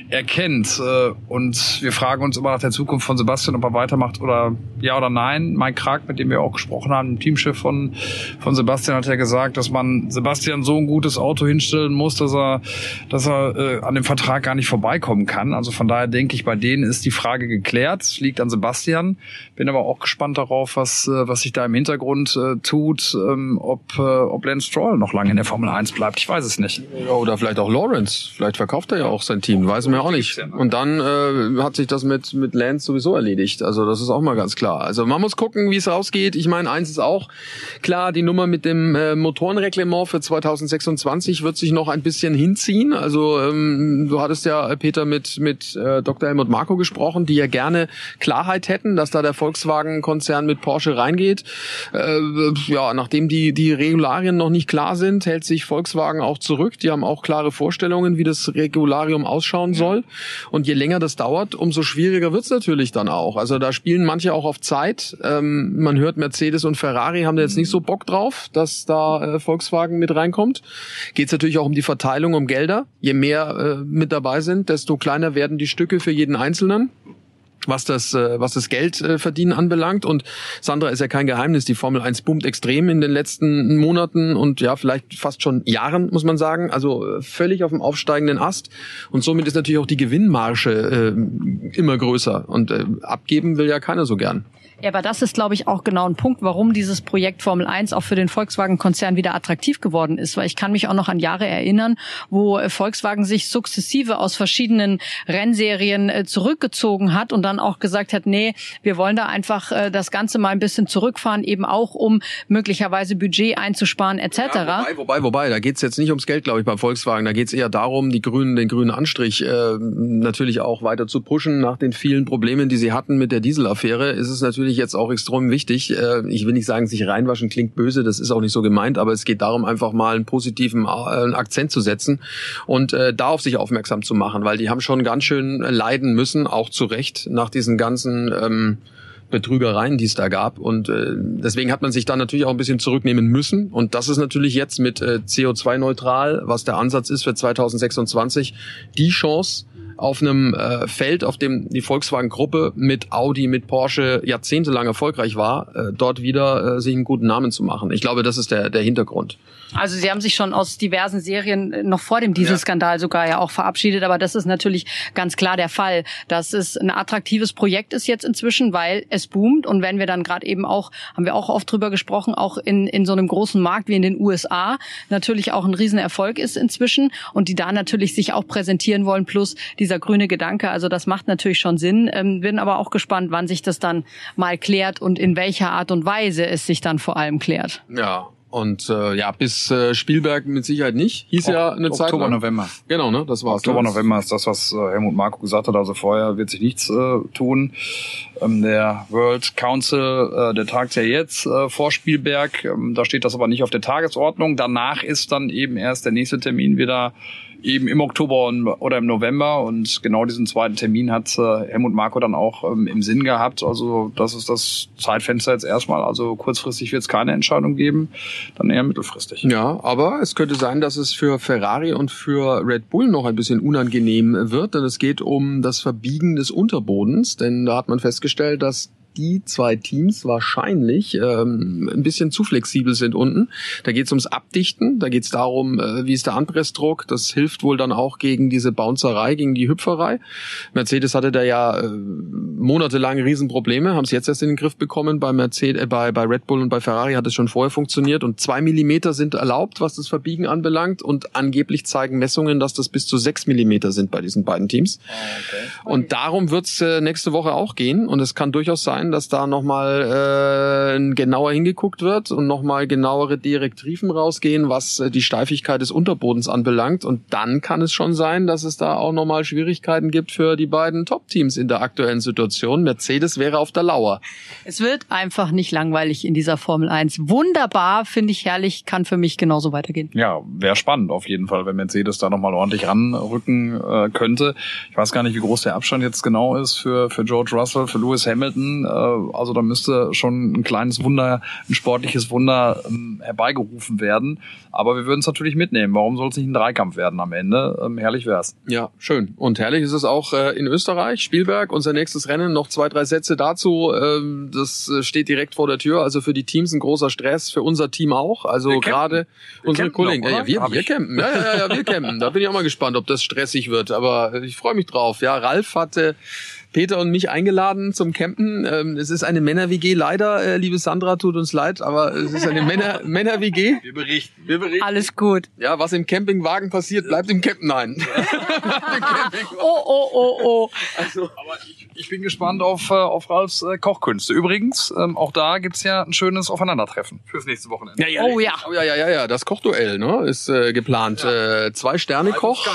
Speaker 5: erkennt. Äh, und wir fragen uns immer nach der Zukunft von Sebastian, ob er weitermacht oder ja oder nein. Mike Krag, mit dem wir auch gesprochen haben, Teamchef von, von Sebastian, hat ja gesagt, dass man Sebastian so ein gutes Auto hinstellen muss, dass er, dass er äh, an dem Vertrag gar nicht vorbeikommen kann. Also von daher denke ich, bei denen ist die Frage geklärt. Liegt an Sebastian. Bin aber auch gespannt darauf, was, äh, was sich da im Hintergrund äh, tut, ähm, ob, äh, ob Lance Stroll noch lange in der Formel 1 bleibt. Ich weiß es nicht.
Speaker 3: Ja, oder vielleicht auch Lawrence. Vielleicht verkauft er ja auch sein Team. Weiß man ja auch nicht. Und dann äh, hat sich das mit, mit Lance sowieso erledigt. Also das ist auch mal ganz klar. Also man muss gucken, wie es rausgeht. Ich meine, eins ist auch klar, die Nummer mit dem äh, Motorenreglement für 2026 wird sich noch ein bisschen hinziehen. Also ähm, du hattest ja, Peter, mit, mit äh, Dr. Helmut Marko gesprochen, die ja gerne Klarheit hätten, dass da der Volkswagen Konzern mit Porsche reingeht. Äh, ja, nachdem die, die Regularien noch nicht klar sind, hält sich Volkswagen auch zurück. Die haben auch klare Vorstellungen, wie das Regularium ausschauen soll. Und je länger das dauert, umso schwieriger wird's natürlich dann auch. Also da spielen manche auch auf Zeit. Ähm, man hört, Mercedes und Ferrari haben da jetzt nicht so Bock drauf, dass da äh, Volkswagen mit reinkommt. Geht natürlich auch um die Verteilung, um Gelder. Je mehr äh, mit dabei sind, desto kleiner werden die Stücke für jeden Einzelnen was das, äh, was das Geld äh, verdienen anbelangt. Und Sandra ist ja kein Geheimnis. Die Formel 1 boomt extrem in den letzten Monaten und ja, vielleicht fast schon Jahren, muss man sagen. Also äh, völlig auf dem aufsteigenden Ast. Und somit ist natürlich auch die Gewinnmarge äh, immer größer. Und äh, abgeben will ja keiner so gern.
Speaker 6: Ja, aber das ist, glaube ich, auch genau ein Punkt, warum dieses Projekt Formel 1 auch für den Volkswagen-Konzern wieder attraktiv geworden ist. Weil ich kann mich auch noch an Jahre erinnern, wo äh, Volkswagen sich sukzessive aus verschiedenen Rennserien äh, zurückgezogen hat und dann auch gesagt hat, nee, wir wollen da einfach äh, das Ganze mal ein bisschen zurückfahren, eben auch um möglicherweise Budget einzusparen etc. Ja,
Speaker 3: wobei, wobei, wobei, da geht's jetzt nicht ums Geld, glaube ich, bei Volkswagen. Da geht's eher darum, die Grünen, den grünen Anstrich äh, natürlich auch weiter zu pushen. Nach den vielen Problemen, die sie hatten mit der Dieselaffäre, ist es natürlich natürlich jetzt auch extrem wichtig. Äh, ich will nicht sagen, sich reinwaschen klingt böse, das ist auch nicht so gemeint, aber es geht darum, einfach mal einen positiven äh, Akzent zu setzen und äh, da auf sich aufmerksam zu machen, weil die haben schon ganz schön leiden müssen, auch zu Recht, nach diesen ganzen ähm, Betrügereien, die es da gab. Und äh, deswegen hat man sich da natürlich auch ein bisschen zurücknehmen müssen. Und das ist natürlich jetzt mit äh, CO2-neutral, was der Ansatz ist für 2026, die Chance, auf einem äh, Feld, auf dem die Volkswagen-Gruppe mit Audi, mit Porsche jahrzehntelang erfolgreich war, äh, dort wieder äh, sich einen guten Namen zu machen. Ich glaube, das ist der, der Hintergrund.
Speaker 6: Also Sie haben sich schon aus diversen Serien äh, noch vor dem Dieselskandal ja. sogar ja auch verabschiedet, aber das ist natürlich ganz klar der Fall, dass es ein attraktives Projekt ist jetzt inzwischen, weil es boomt. Und wenn wir dann gerade eben auch, haben wir auch oft drüber gesprochen, auch in, in so einem großen Markt wie in den USA natürlich auch ein Riesenerfolg ist inzwischen und die da natürlich sich auch präsentieren wollen, plus dieser grüne Gedanke, also das macht natürlich schon Sinn, ähm, bin aber auch gespannt, wann sich das dann mal klärt und in welcher Art und Weise es sich dann vor allem klärt.
Speaker 3: Ja, und äh, ja, bis äh, Spielberg mit Sicherheit nicht. Hieß o ja eine Oktober, Zeit
Speaker 5: Oktober, November.
Speaker 3: Genau, ne? Das war's.
Speaker 5: Oktober, ne? November ist das, was äh, Helmut Marko gesagt hat. Also vorher wird sich nichts äh, tun. Ähm, der World Council, äh, der tagt ja jetzt äh, vor Spielberg. Ähm, da steht das aber nicht auf der Tagesordnung. Danach ist dann eben erst der nächste Termin wieder eben im Oktober oder im November. Und genau diesen zweiten Termin hat äh, Helmut Marko dann auch ähm, im Sinn gehabt. Also das ist das Zeitfenster jetzt erstmal. Also kurzfristig wird es keine Entscheidung geben, dann eher mittelfristig.
Speaker 3: Ja, aber es könnte sein, dass es für Ferrari und für Red Bull noch ein bisschen unangenehm wird, denn es geht um das Verbiegen des Unterbodens. Denn da hat man festgestellt, dass die zwei Teams wahrscheinlich ähm, ein bisschen zu flexibel sind unten. Da geht es ums Abdichten, da geht es darum, äh, wie ist der Anpressdruck. Das hilft wohl dann auch gegen diese Bouncerei, gegen die Hüpferei. Mercedes hatte da ja äh, monatelang Riesenprobleme, haben es jetzt erst in den Griff bekommen. Bei Mercedes, äh, bei, bei Red Bull und bei Ferrari hat es schon vorher funktioniert und zwei Millimeter sind erlaubt, was das Verbiegen anbelangt und angeblich zeigen Messungen, dass das bis zu sechs Millimeter sind bei diesen beiden Teams. Ah, okay. Und darum wird es äh, nächste Woche auch gehen und es kann durchaus sein, sein, dass da nochmal äh, genauer hingeguckt wird und nochmal genauere Direktiven rausgehen, was äh, die Steifigkeit des Unterbodens anbelangt. Und dann kann es schon sein, dass es da auch nochmal Schwierigkeiten gibt für die beiden Top-Teams in der aktuellen Situation. Mercedes wäre auf der Lauer.
Speaker 6: Es wird einfach nicht langweilig in dieser Formel 1. Wunderbar, finde ich herrlich, kann für mich genauso weitergehen.
Speaker 5: Ja, wäre spannend auf jeden Fall, wenn Mercedes da nochmal ordentlich ranrücken äh, könnte. Ich weiß gar nicht, wie groß der Abstand jetzt genau ist für, für George Russell, für Lewis Hamilton. Äh, also da müsste schon ein kleines Wunder, ein sportliches Wunder ähm, herbeigerufen werden. Aber wir würden es natürlich mitnehmen. Warum soll es nicht ein Dreikampf werden am Ende? Ähm, herrlich wär's.
Speaker 3: Ja, schön. Und herrlich ist es auch äh, in Österreich, Spielberg, unser nächstes Rennen. Noch zwei, drei Sätze dazu. Ähm, das äh, steht direkt vor der Tür. Also für die Teams ein großer Stress, für unser Team auch. Also gerade unsere Kollegen. Noch, ja, ja, wir, wir campen. Ja, ja, ja, wir campen. Da bin ich auch mal gespannt, ob das stressig wird. Aber ich freue mich drauf. Ja, Ralf hatte Peter und mich eingeladen zum Campen. Ähm, es ist eine Männer-WG, leider, äh, liebe Sandra, tut uns leid, aber es ist eine Männer- Männer-WG.
Speaker 5: Wir berichten, wir berichten.
Speaker 6: Alles gut.
Speaker 3: Ja, was im Campingwagen passiert, bleibt im Campen. Nein.
Speaker 6: oh, oh, oh, oh.
Speaker 5: Also, aber ich, ich bin gespannt auf, äh, auf Ralfs äh, Kochkünste. Übrigens, ähm, auch da gibt's ja ein schönes Aufeinandertreffen fürs nächste Wochenende.
Speaker 3: Ja, ja, oh ja. Oh, ja, ja, ja, ja. Das Kochduell ne, ist äh, geplant. Ja. Äh, zwei Sterne Koch.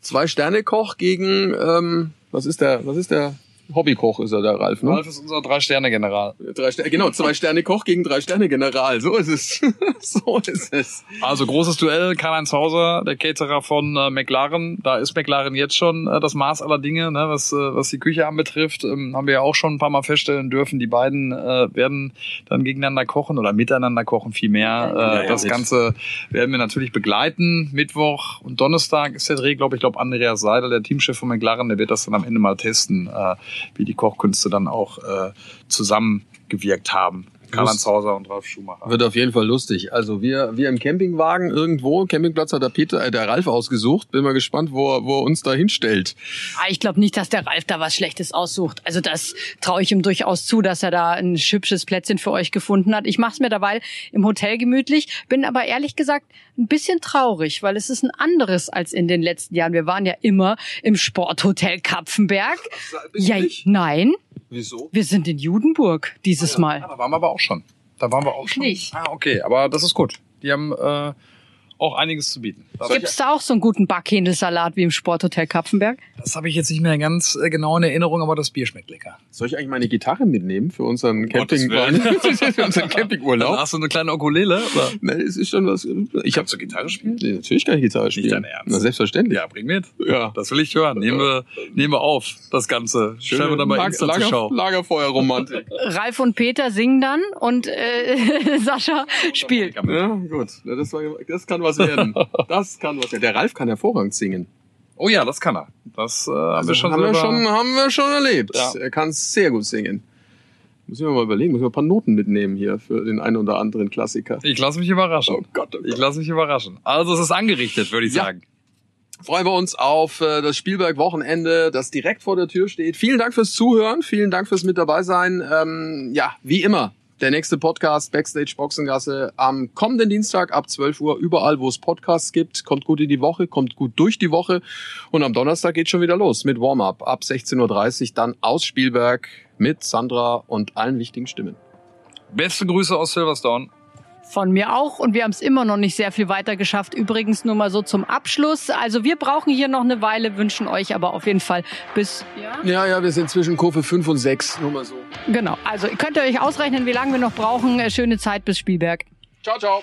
Speaker 3: Zwei Sterne Koch gegen ähm, was ist der, was ist der Hobbykoch ist er, der Ralf, ne?
Speaker 5: Ralf ist unser Drei-Sterne-General.
Speaker 3: Drei Sterne, genau, Zwei-Sterne-Koch gegen Drei-Sterne-General. So ist es. so ist es.
Speaker 5: Also großes Duell, Karl-Heinz Hauser, der Caterer von äh, McLaren. Da ist McLaren jetzt schon äh, das Maß aller Dinge, ne? was, äh, was die Küche anbetrifft. Ähm, haben wir ja auch schon ein paar Mal feststellen dürfen. Die beiden äh, werden dann gegeneinander kochen oder miteinander kochen, viel mehr. Äh, ja, ja, das Ganze werden wir natürlich begleiten. Mittwoch und Donnerstag ist der Dreh, glaube ich, glaube Andreas Seidel, der Teamchef von McLaren, der wird das dann am Ende mal testen. Äh, wie die Kochkünste dann auch äh, zusammengewirkt haben. Karl-Heinz Hauser und Ralf Schumacher.
Speaker 3: Wird auf jeden Fall lustig. Also wir, wir im Campingwagen irgendwo, Campingplatz hat der Peter, äh, der Ralf ausgesucht. Bin mal gespannt, wo er, wo er uns da hinstellt.
Speaker 6: Ah, ich glaube nicht, dass der Ralf da was Schlechtes aussucht. Also das traue ich ihm durchaus zu, dass er da ein hübsches Plätzchen für euch gefunden hat. Ich mache es mir dabei im Hotel gemütlich, bin aber ehrlich gesagt ein bisschen traurig, weil es ist ein anderes als in den letzten Jahren. Wir waren ja immer im Sporthotel Kapfenberg. Ja, nein.
Speaker 3: Wieso?
Speaker 6: Wir sind in Judenburg dieses
Speaker 5: ah,
Speaker 6: Mal.
Speaker 5: Ja, da waren wir aber auch schon. Da waren wir auch
Speaker 6: ich
Speaker 5: schon.
Speaker 6: Nicht.
Speaker 5: Ah, okay, aber das ist gut. Die haben äh, auch einiges zu bieten.
Speaker 6: Gibt es da auch so einen guten Backhähnelsalat wie im Sporthotel Kapfenberg?
Speaker 5: Das habe ich jetzt nicht mehr ganz äh, genau in Erinnerung, aber das Bier schmeckt lecker.
Speaker 3: Soll ich eigentlich meine Gitarre mitnehmen für unseren Camping für unseren Campingurlaub?
Speaker 5: Dann hast du eine kleine Ukulele? Oder?
Speaker 3: Nee, es ist schon was.
Speaker 5: Ich habe zur Gitarre spielen?
Speaker 3: Nee, natürlich kann ich Gitarre spielen. Nicht
Speaker 5: dein Ernst?
Speaker 3: Na, selbstverständlich.
Speaker 5: Ja, bring mit. Ja. Das will ich hören. Nehmen wir, nehmen wir auf, das Ganze. Stellen wir dann mal Insta
Speaker 3: Lager,
Speaker 5: zur Schau.
Speaker 3: Lagerfeuerromantik.
Speaker 6: Ralf und Peter singen dann und äh, Sascha spielt.
Speaker 3: Ja, gut. Das, war, das kann was werden. Das kann was werden. Der Ralf kann hervorragend singen.
Speaker 5: Oh ja, das kann er. Das äh, haben
Speaker 3: Also
Speaker 5: wir schon
Speaker 3: haben, wir schon, haben wir schon erlebt.
Speaker 5: Ja.
Speaker 3: Er kann sehr gut singen. Muss ich mir mal überlegen, muss ich mal ein paar Noten mitnehmen hier für den einen oder anderen Klassiker.
Speaker 5: Ich lasse mich überraschen.
Speaker 3: Oh Gott, oh Gott.
Speaker 5: Ich lasse mich überraschen. Also es ist angerichtet, würde ich
Speaker 3: Ja.
Speaker 5: sagen.
Speaker 3: freuen wir uns auf äh, das Spielberg-Wochenende, das direkt vor der Tür steht. Vielen Dank fürs Zuhören, vielen Dank fürs mit dabei sein. Ähm, ja, wie immer, der nächste Podcast Backstage Boxengasse am kommenden Dienstag ab 12 Uhr überall, wo es Podcasts gibt. Kommt gut in die Woche, kommt gut durch die Woche und am Donnerstag geht schon wieder los mit Warm-up ab 16.30 Uhr dann aus Spielberg mit Sandra und allen wichtigen Stimmen.
Speaker 5: Beste Grüße aus Silverstone.
Speaker 6: Von mir auch und wir haben es immer noch nicht sehr viel weiter geschafft. Übrigens nur mal so zum Abschluss. Also wir brauchen hier noch eine Weile, wünschen euch aber auf jeden Fall bis ja?
Speaker 3: Ja, ja, wir sind zwischen Kurve 5 und 6, nur mal so.
Speaker 6: Genau. Also könnt ihr euch ausrechnen, wie lange wir noch brauchen. Äh, Schöne Zeit bis Spielberg.
Speaker 3: Ciao, ciao.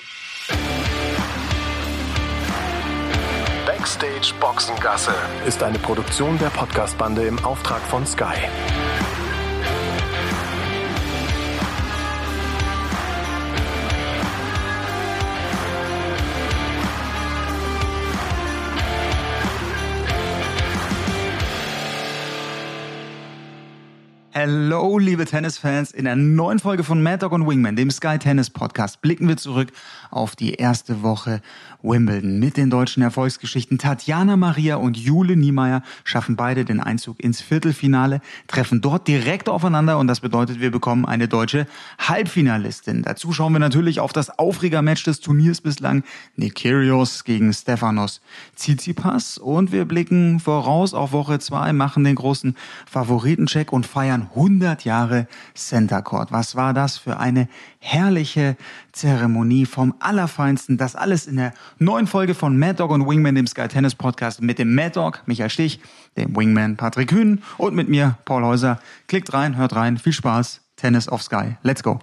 Speaker 4: Backstage Boxengasse ist eine Produktion der Podcastbande im Auftrag von Sky.
Speaker 9: Hello, liebe Tennisfans. In der neuen Folge von Mad Dog und Wingman, dem Sky Tennis Podcast, blicken wir zurück auf die erste Woche Wimbledon mit den deutschen Erfolgsgeschichten. Tatjana Maria und Jule Niemeyer schaffen beide den Einzug ins Viertelfinale, treffen dort direkt aufeinander und das bedeutet, wir bekommen eine deutsche Halbfinalistin. Dazu schauen wir natürlich auf das Aufregermatch des Turniers bislang, Nick Kyrgios gegen Stefanos Tsitsipas und wir blicken voraus auf Woche zwei, machen den großen Favoritencheck und feiern 100 Jahre Center Court. Was war das für eine herrliche Zeremonie vom Allerfeinsten. Das alles in der neuen Folge von Mad Dog und Wingman, dem Sky Tennis Podcast mit dem Mad Dog Michael Stich, dem Wingman Patrick Kühn und mit mir Paul Häuser. Klickt rein, hört rein, viel Spaß. Tennis auf Sky. Let's go.